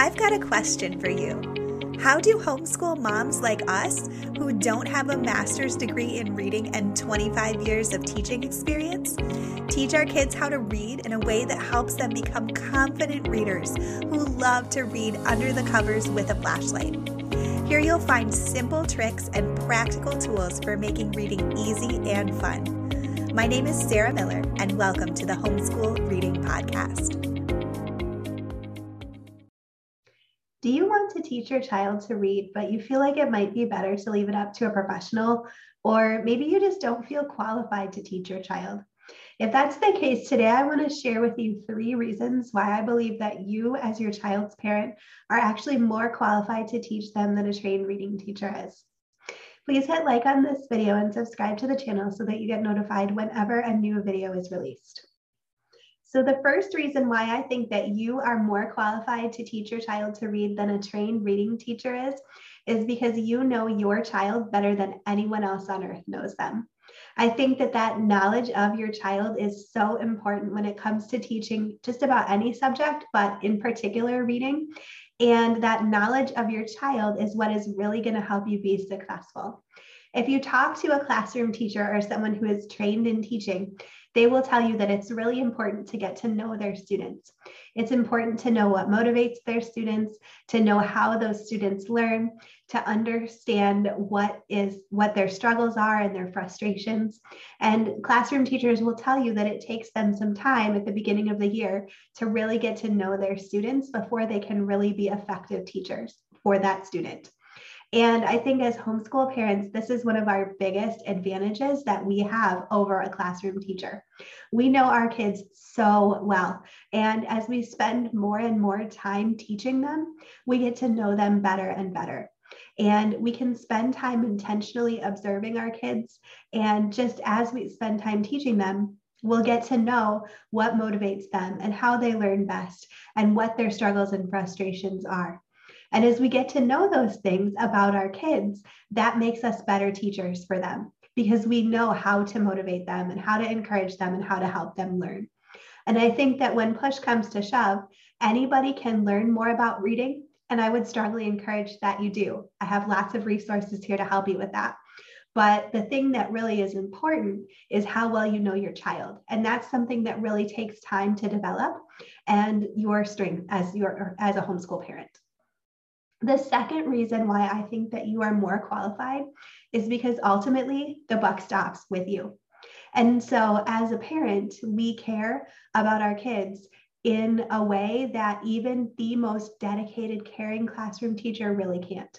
I've got a question for you. How do homeschool moms like us, who don't have a master's degree in reading and 25 years of teaching experience, teach our kids how to read in a way that helps them become confident readers who love to read under the covers with a flashlight? Here you'll find simple tricks and practical tools for making reading easy and fun. My name is Sarah Miller, and welcome to the Homeschool Reading Podcast. Teach your child to read, but you feel like it might be better to leave it up to a professional? Or maybe you just don't feel qualified to teach your child? If that's the case today, I want to share with you three reasons why I believe that you, as your child's parent, are actually more qualified to teach them than a trained reading teacher is. Please hit like on this video and subscribe to the channel so that you get notified whenever a new video is released. So the first reason why I think that you are more qualified to teach your child to read than a trained reading teacher is, is because you know your child better than anyone else on earth knows them. I think that that knowledge of your child is so important when it comes to teaching just about any subject, but in particular reading. And that knowledge of your child is what is really going to help you be successful. If you talk to a classroom teacher or someone who is trained in teaching, they will tell you that it's really important to get to know their students. It's important to know what motivates their students, to know how those students learn, to understand what is what their struggles are and their frustrations. And classroom teachers will tell you that it takes them some time at the beginning of the year to really get to know their students before they can really be effective teachers for that student. And I think as homeschool parents, this is one of our biggest advantages that we have over a classroom teacher. We know our kids so well. And as we spend more and more time teaching them, we get to know them better and better. And we can spend time intentionally observing our kids. And just as we spend time teaching them, we'll get to know what motivates them and how they learn best and what their struggles and frustrations are. And as we get to know those things about our kids, that makes us better teachers for them because we know how to motivate them and how to encourage them and how to help them learn. And I think that when push comes to shove, anybody can learn more about reading. And I would strongly encourage that you do. I have lots of resources here to help you with that. But the thing that really is important is how well you know your child. And that's something that really takes time to develop and your strength as your as a homeschool parent. The second reason why I think that you are more qualified is because ultimately the buck stops with you. And so, as a parent, we care about our kids in a way that even the most dedicated, caring classroom teacher really can't.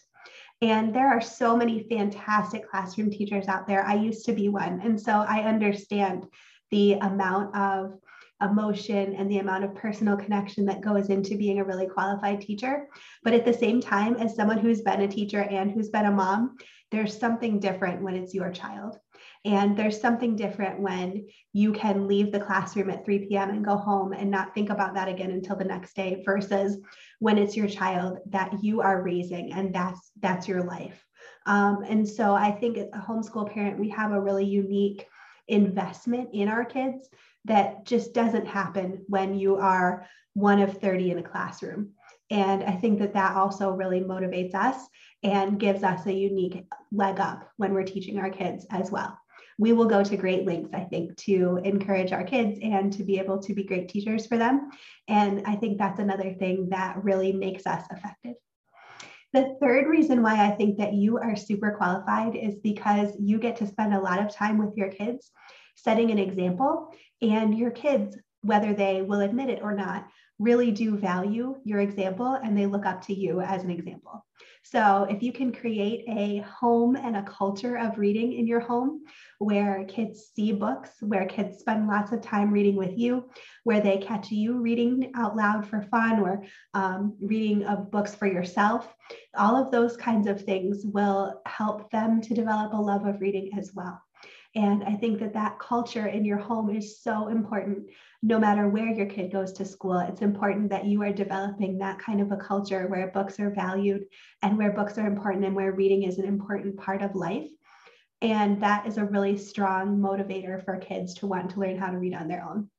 And there are so many fantastic classroom teachers out there. I used to be one. And so I understand the amount of emotion and the amount of personal connection that goes into being a really qualified teacher. But at the same time, as someone who's been a teacher and who's been a mom, there's something different when it's your child. And there's something different when you can leave the classroom at 3 p.m. and go home and not think about that again until the next day versus when it's your child that you are raising and that's that's your life. Um, and so I think as a homeschool parent, we have a really unique investment in our kids that just doesn't happen when you are one of 30 in a classroom. And I think that that also really motivates us and gives us a unique leg up when we're teaching our kids as well. We will go to great lengths, I think, to encourage our kids and to be able to be great teachers for them. And I think that's another thing that really makes us effective. The third reason why I think that you are super qualified is because you get to spend a lot of time with your kids setting an example, and your kids, whether they will admit it or not, really do value your example and they look up to you as an example. So, if you can create a home and a culture of reading in your home where kids see books, where kids spend lots of time reading with you, where they catch you reading out loud for fun or um, reading of books for yourself, all of those kinds of things will help them to develop a love of reading as well. And I think that that culture in your home is so important. No matter where your kid goes to school, it's important that you are developing that kind of a culture where books are valued and where books are important and where reading is an important part of life. And that is a really strong motivator for kids to want to learn how to read on their own.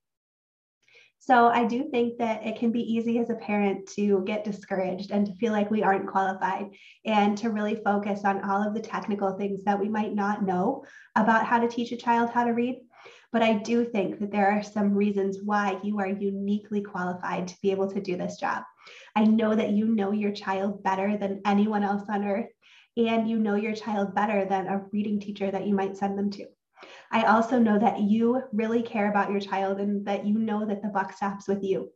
So I do think that it can be easy as a parent to get discouraged and to feel like we aren't qualified and to really focus on all of the technical things that we might not know about how to teach a child how to read. But I do think that there are some reasons why you are uniquely qualified to be able to do this job. I know that you know your child better than anyone else on earth, and you know your child better than a reading teacher that you might send them to. I also know that you really care about your child and that you know that the buck stops with you.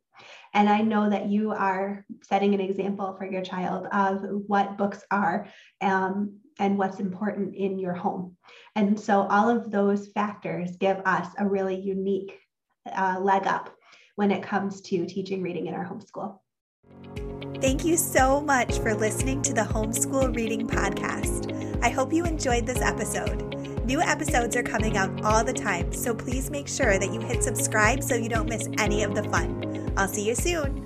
And I know that you are setting an example for your child of what books are um, and what's important in your home. And so all of those factors give us a really unique uh, leg up when it comes to teaching reading in our homeschool. Thank you so much for listening to the Homeschool Reading Podcast. I hope you enjoyed this episode. New episodes are coming out all the time, so please make sure that you hit subscribe so you don't miss any of the fun. I'll see you soon.